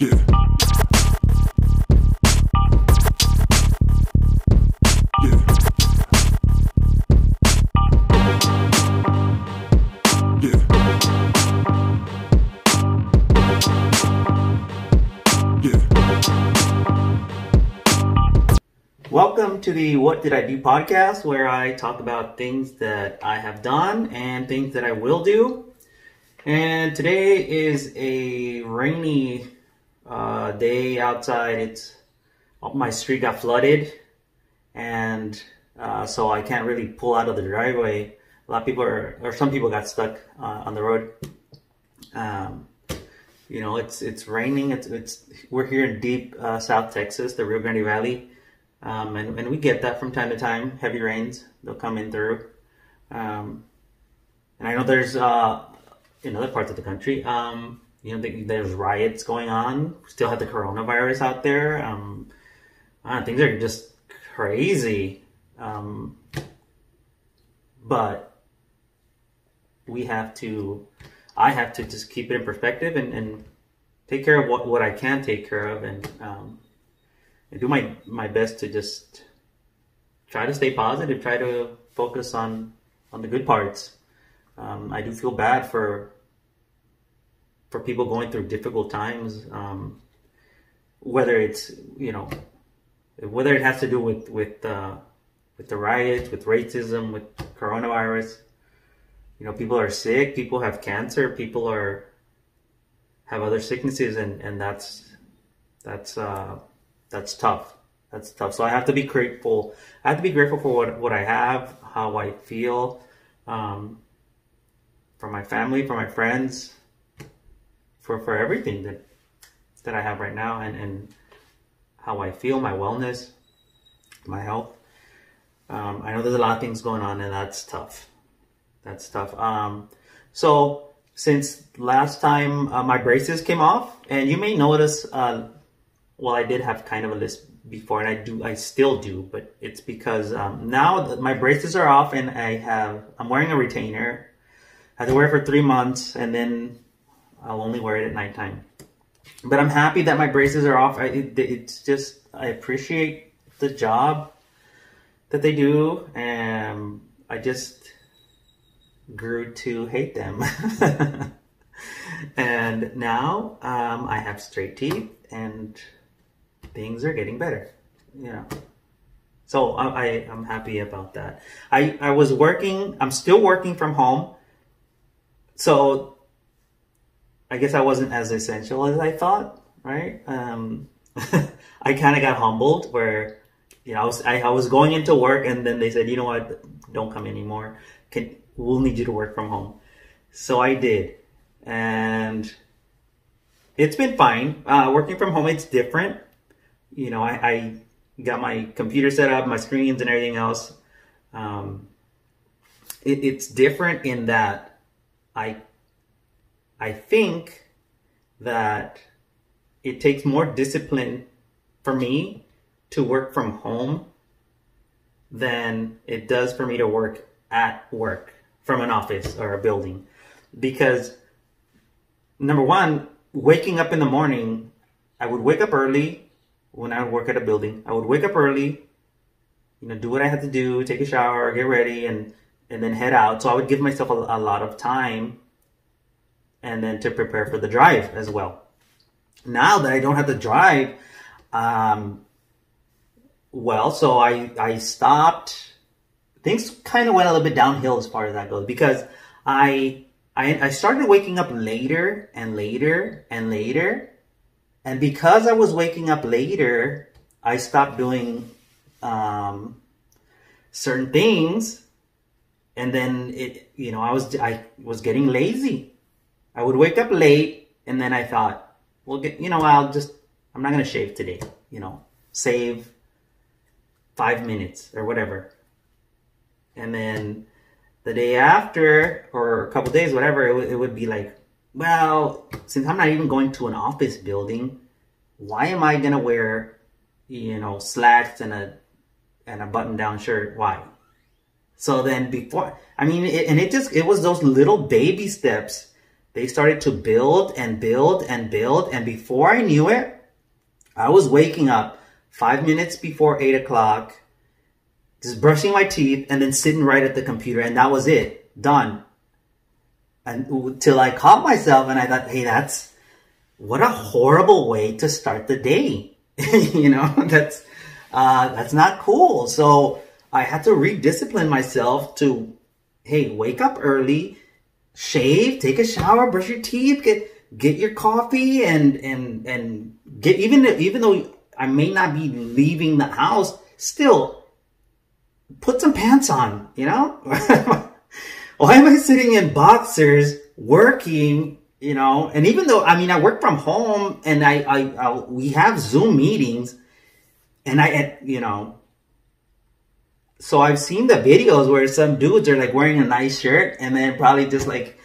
Yeah. Yeah. Yeah. Welcome to the What Did I Do podcast, where I talk about things that I have done and things that I will do. And today is a rainy uh, day outside. It's my street got flooded, and uh, so I can't really pull out of the driveway. A lot of people are, or some people got stuck uh, on the road. Um, you know, it's it's raining. It's it's we're here in deep uh, South Texas, the Rio Grande Valley, um, and and we get that from time to time. Heavy rains, they'll come in through. Um, and I know there's uh, in other parts of the country, um, you know, the, there's riots going on. Still have the coronavirus out there. Um, things are just crazy. Um, but we have to, I have to just keep it in perspective and, and take care of what, what I can take care of and, um, and do my, my best to just try to stay positive, try to focus on, on the good parts. Um, I do feel bad for for people going through difficult times, um, whether it's you know whether it has to do with with uh, with the riots, with racism, with coronavirus. You know, people are sick, people have cancer, people are have other sicknesses, and and that's that's uh, that's tough. That's tough. So I have to be grateful. I have to be grateful for what what I have, how I feel. Um, for my family, for my friends, for, for everything that that I have right now and, and how I feel, my wellness, my health. Um, I know there's a lot of things going on and that's tough. That's tough. Um, so since last time uh, my braces came off and you may notice, uh, well, I did have kind of a list before and I do, I still do, but it's because um, now my braces are off and I have, I'm wearing a retainer I have to wear it for three months and then I'll only wear it at nighttime. But I'm happy that my braces are off. I, it, it's just, I appreciate the job that they do and I just grew to hate them. and now um, I have straight teeth and things are getting better, you know. So I, I, am happy about that. I, I was working, I'm still working from home so I guess I wasn't as essential as I thought, right? Um, I kind of got humbled where, you know, I was, I, I, was going into work and then they said, you know what, don't come anymore. Can, we'll need you to work from home. So I did. And it's been fine. Uh, working from home, it's different. You know, I, I, got my computer set up, my screens and everything else. Um, it, it's different in that I I think that it takes more discipline for me to work from home than it does for me to work at work from an office or a building because number one waking up in the morning i would wake up early when i would work at a building i would wake up early you know do what i had to do take a shower get ready and and then head out. So I would give myself a, a lot of time and then to prepare for the drive as well. Now that I don't have to drive, um, well, so I, I stopped. Things kind of went a little bit downhill as far as that goes because I, I, I started waking up later and later and later. And because I was waking up later, I stopped doing um, certain things and then it you know i was i was getting lazy i would wake up late and then i thought well get, you know i'll just i'm not going to shave today you know save five minutes or whatever. And then the day after or a couple days whatever it, it would be like well since i'm not even going to an office building why am i going to wear you know slacks and a and a button down shirt? Why? So then before, I mean, it, and it just, it was those little baby steps they started to build and build and build. And before I knew it, I was waking up five minutes before eight o'clock, just brushing my teeth and then sitting right at the computer. And that was it. Done. And till I caught myself and I thought, hey, that's what a horrible way to start the day. you know, that's, uh, that's not cool. So I had to rediscipline myself to, hey, wake up early, shave, take a shower, brush your teeth, get, get your coffee and, and, and get, even, if even though I may not be leaving the house, still put some pants on, you know? Why am I sitting in boxers working, you know? And even though, I mean, I work from home and I, I, I we have Zoom meetings and I, you know, so I've seen the videos where some dudes are like wearing a nice shirt and then probably just like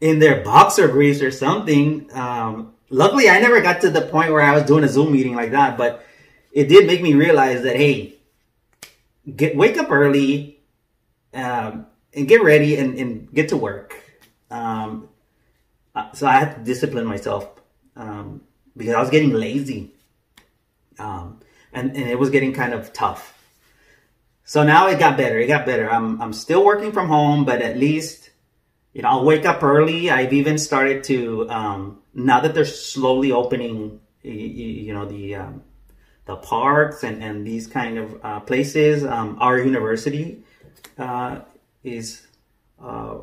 in their boxer briefs or something. Um, luckily, I never got to the point where I was doing a Zoom meeting like that, but it did make me realize that hey, get wake up early um, and get ready and, and get to work. Um, uh, so I had to discipline myself um, because I was getting lazy, um, and and it was getting kind of tough. So now it got better. It got better. I'm I'm still working from home, but at least you know I'll wake up early. I've even started to um, now that they're slowly opening, you, you know the um, the parks and, and these kind of uh, places. Um, our university uh, is uh,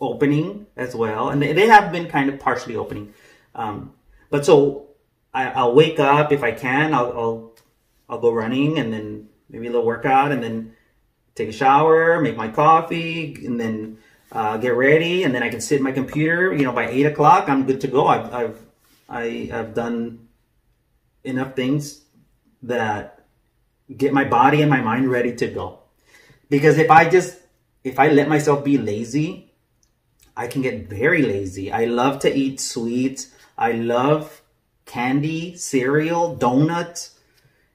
opening as well, and they, have been kind of partially opening. Um, but so I, will wake up if I can. I'll, I'll I'll go running and then maybe a little workout and then take a shower, make my coffee, and then uh, get ready, and then I can sit in my computer. You know, by eight o'clock, I'm good to go. I've I've I, have done enough things that get my body and my mind ready to go. Because if I just if I let myself be lazy, I can get very lazy. I love to eat sweets. I love candy, cereal, donuts.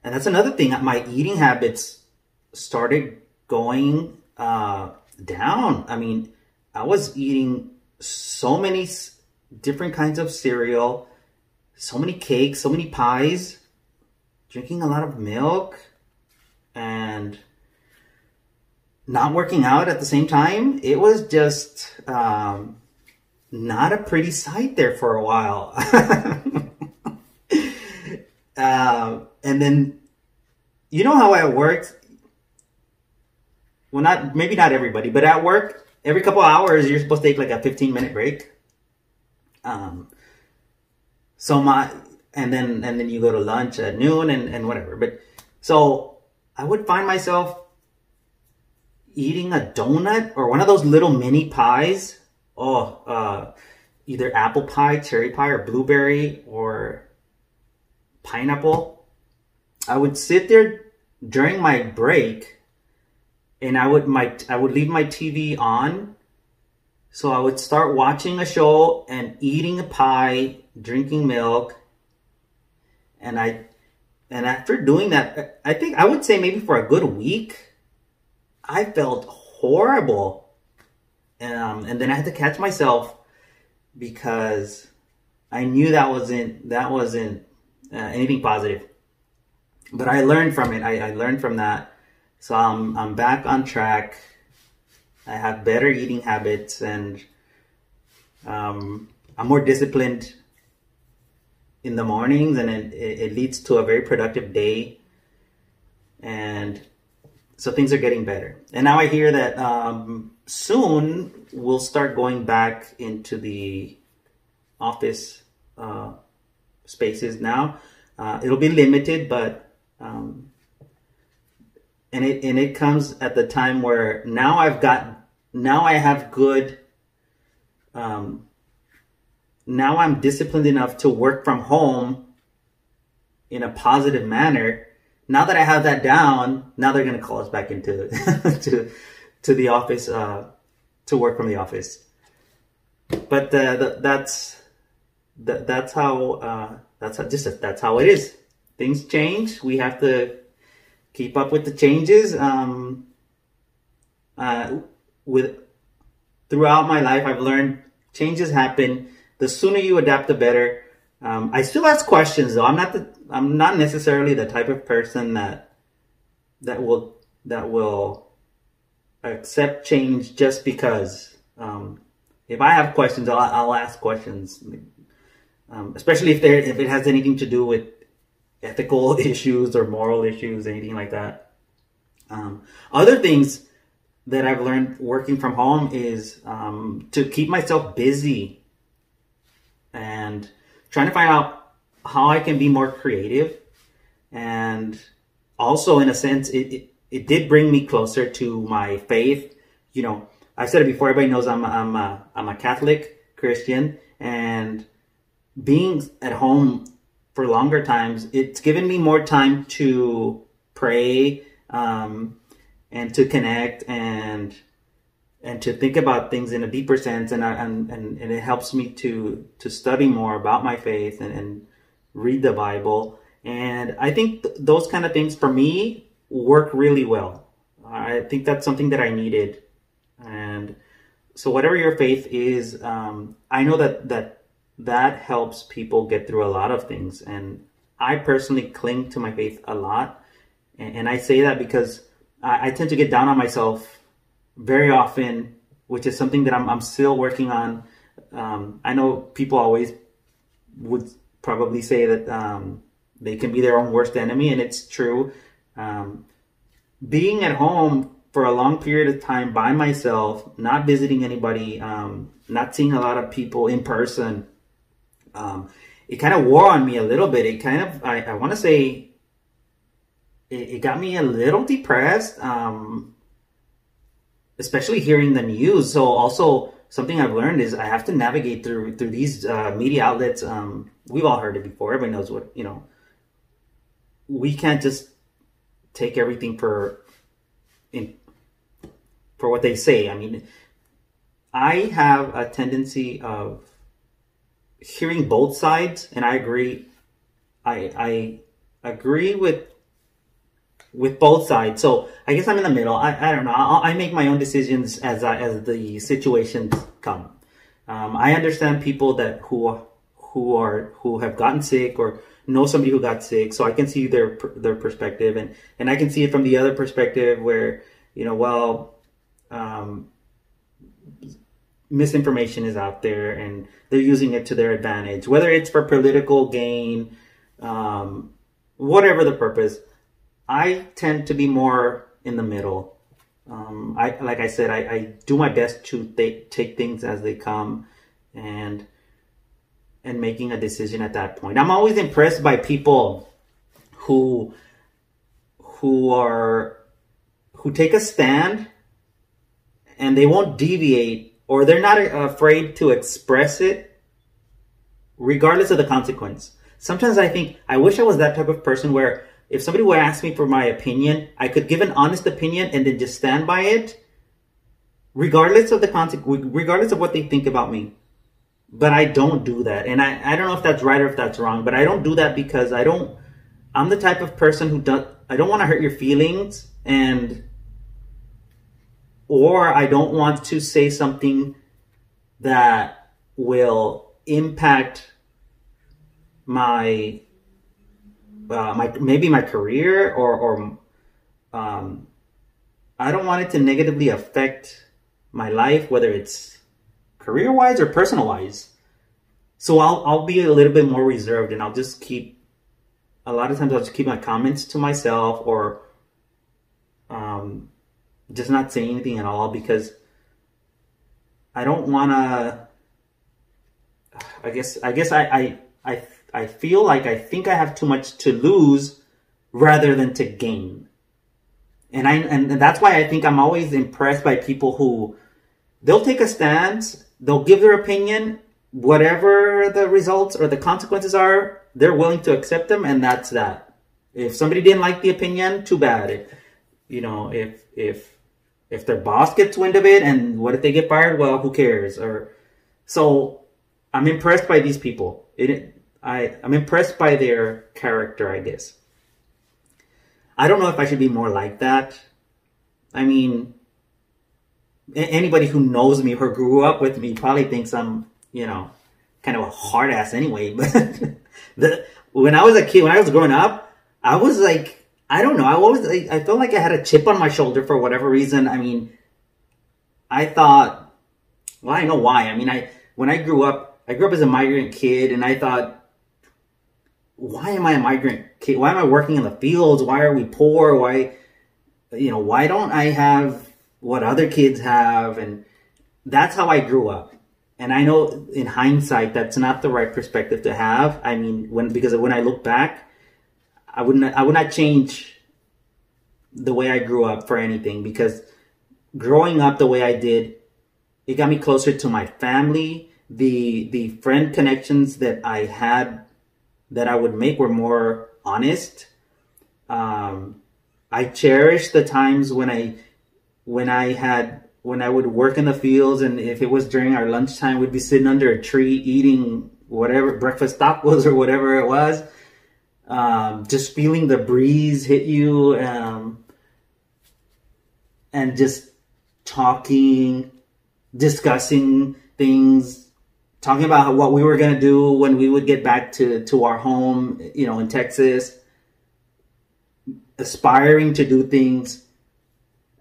And that's another thing. My eating habits started going uh, down. I mean, I was eating so many different kinds of cereal, so many cakes, so many pies, drinking a lot of milk, and not working out at the same time. It was just um, not a pretty sight there for a while. uh, and then, you know how I worked? Well, not maybe not everybody, but at work, every couple hours you're supposed to take like a 15 minute break. Um, so my and then and then you go to lunch at noon and and whatever. But so I would find myself eating a donut or one of those little mini pies. Oh, uh, either apple pie, cherry pie, or blueberry or pineapple. I would sit there during my break and I would my I would leave my TV on. So I would start watching a show and eating a pie, drinking milk. And I and after doing that, I think I would say maybe for a good week, I felt horrible. Um, and then I had to catch myself because I knew that wasn't that wasn't uh, anything positive. But I learned from it. I, I learned from that so I'm, I'm back on track. I have better eating habits and um, I'm more disciplined in the mornings and it, it leads to a very productive day. And so things are getting better. And now I hear that um, soon we'll start going back into the office uh, spaces now. Uh, it'll be limited, but um, and it and it comes at the time where now I've got now I have good um now I'm disciplined enough to work from home in a positive manner. Now that I have that down, now they're gonna call us back into to to the office uh, to work from the office. But uh, the, that's that, that's how uh, that's how, just that's how it is. Things change. We have to keep up with the changes. Um, uh, with throughout my life, I've learned changes happen. The sooner you adapt, the better. Um, I still ask questions though. I'm not the I'm not necessarily the type of person that that will that will accept change just because. Um, if I have questions, I'll, I'll ask questions, um, especially if there if it has anything to do with ethical issues or moral issues, anything like that. Um, other things that I've learned working from home is um, to keep myself busy and trying to find out how I can be more creative. And also, in a sense, it, it, it did bring me closer to my faith. You know, I've said it before, everybody knows I'm, I'm, a, I'm a Catholic Christian. And being at home for longer times, it's given me more time to pray um, and to connect and and to think about things in a deeper sense. And I, and, and, and it helps me to to study more about my faith and, and read the bible. And i think th- those kind of things for me work really well. I think that's something that i needed. And so whatever your faith is um, i know that that that helps people get through a lot of things and i personally cling to my faith a lot and, and i say that because I, I tend to get down on myself very often, which is something that I'm, I'm still working on. Um, I know people always would probably say that um, they can be their own worst enemy, and it's true. Um, being at home for a long period of time by myself, not visiting anybody, um, not seeing a lot of people in person, um, it kind of wore on me a little bit. It kind of, I, I want to say, it, it got me a little depressed, um, especially hearing the news. So also something I've learned is I have to navigate through through these uh, media outlets. Um, we've all heard it before. Everybody knows what you know. We can't just take everything for in for what they say. I mean, I have a tendency of hearing both sides, and I agree. I I agree with with both sides. So I guess I'm in the middle. I, I don't know. I, I make my own decisions as I, as the situations come. Um, I understand people that who who are who have gotten sick or know somebody who got sick, so I can see their their perspective, and and I can see it from the other perspective where you know, well, um, misinformation is out there, and they're using it to their advantage, whether it's for political gain, um, whatever the purpose. I tend to be more in the middle. Um, I like I said, I, I do my best to th- take things as they come, and and making a decision at that point. I'm always impressed by people who who are who take a stand and they won't deviate or they're not uh, afraid to express it regardless of the consequence. Sometimes I think I wish I was that type of person where if somebody would ask me for my opinion, I could give an honest opinion and then just stand by it, regardless of the consequence, regardless of what they think about me. But I don't do that, and I I don't know if that's right or if that's wrong. But I don't do that because I don't. I'm the type of person who does. I don't want to hurt your feelings, and or I don't want to say something that will impact my uh, my maybe my career or or um, I don't want it to negatively affect my life, whether it's career wise or personal wise. So I'll I'll be a little bit more reserved, and I'll just keep. A lot of times, I'll just keep my comments to myself, or um, just not say anything at all because I don't want to. I guess I guess I I I I feel like I think I have too much to lose rather than to gain. And I and that's why I think I'm always impressed by people who they'll take a stance, they'll give their opinion, whatever the results or the consequences are, they're willing to accept them and that's that. If somebody didn't like the opinion, too bad. If, You know, if if if their boss gets wind of it and what if they get fired? Well, who cares? Or so I'm impressed by these people. It I, I'm impressed by their character, I guess. I don't know if I should be more like that. I mean, anybody who knows me or grew up with me probably thinks I'm, you know, kind of a hard ass anyway. But the when I was a kid, when I was growing up, I was like, I don't know, I always like, I felt like I had a chip on my shoulder for whatever reason. I mean, I thought, well, I know why. I mean, I when I grew up, I grew up as a migrant kid, and I thought, why am I a migrant kid? Why am I working in the fields? Why are we poor? Why, you know, why don't I have what other kids have? And that's how I grew up. And I know in hindsight, that's not the right perspective to have. I mean, when, because when I look back, I wouldn't, I would not change the way I grew up for anything because growing up the way I did, it got me closer to my family. The, the friend connections that I had that I would make were more honest. Um, I cherish the times when I when I had when I would work in the fields and if it was during our lunchtime, we'd be sitting under a tree eating whatever breakfast tacos or whatever it was. Um, just feeling the breeze hit you um, and just talking, discussing things, talking about what we were going to do when we would get back to, to our home, you know, in Texas, aspiring to do things.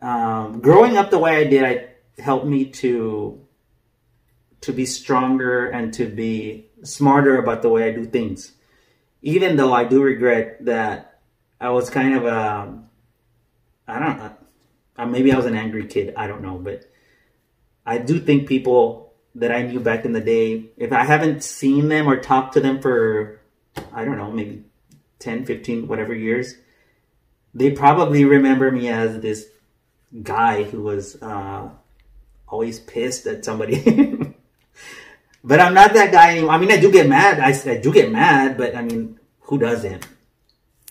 Um, growing up the way I did, I helped me to to be stronger and to be smarter about the way I do things. Even though I do regret that I was kind of a, I don't maybe I was an angry kid. I don't know, but I do think people that I knew back in the day, if I haven't seen them or talked to them for, I don't know, maybe 10, 15, whatever years, they probably remember me as this guy who was uh, always pissed at somebody. but I'm not that guy anymore. I mean, I do get mad. I, I do get mad, but I mean, who doesn't?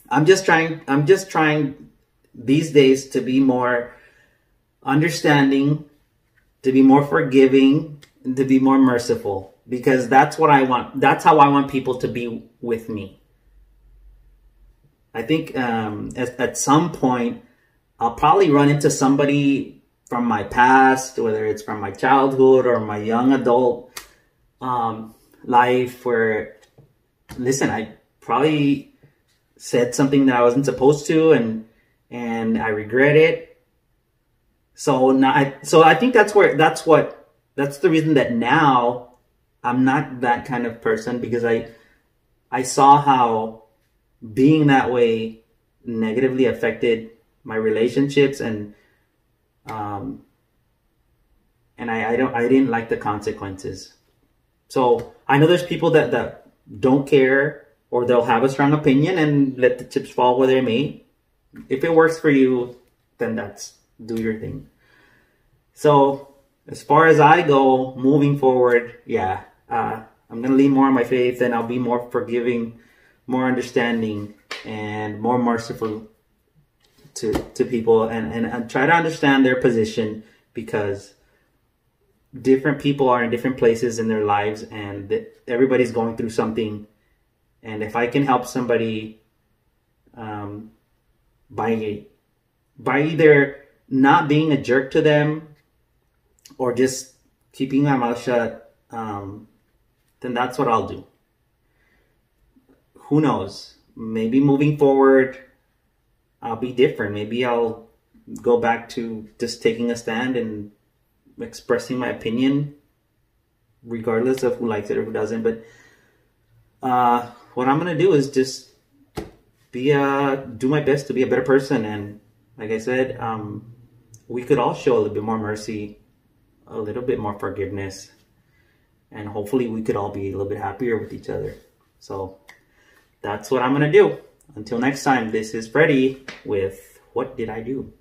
I'm just trying. I'm just trying these days to be more understanding, to be more forgiving, and to be more merciful because that's what I want. That's how I want people to be with me. I think um, at, at some point I'll probably run into somebody from my past, whether it's from my childhood or my young adult um, life, where listen, I probably said something that I wasn't supposed to, and and I regret it. So now, so I think that's where that's what that's the reason that now I'm not that kind of person because I I saw how being that way negatively affected my relationships and um and I, I don't I didn't like the consequences. So I know there's people that that don't care or they'll have a strong opinion and let the chips fall where they may. If it works for you, then that's do your thing. So as far as I go, moving forward, yeah, uh, I'm gonna lean more on my faith and I'll be more forgiving, more understanding, and more merciful to to people and, and, try to understand their position because different people are in different places in their lives and everybody's going through something and if i can help somebody um, by by either not being a jerk to them or just keeping my mouth shut um, then that's what i'll do who knows maybe moving forward I'll be different. Maybe I'll go back to just taking a stand and expressing my opinion, regardless of who likes it or who doesn't. But uh, what I'm gonna do is just be a do my best to be a better person. And like I said, um, we could all show a little bit more mercy, a little bit more forgiveness, and hopefully we could all be a little bit happier with each other. So that's what I'm gonna do. Until next time, this is Freddie with What Did I Do?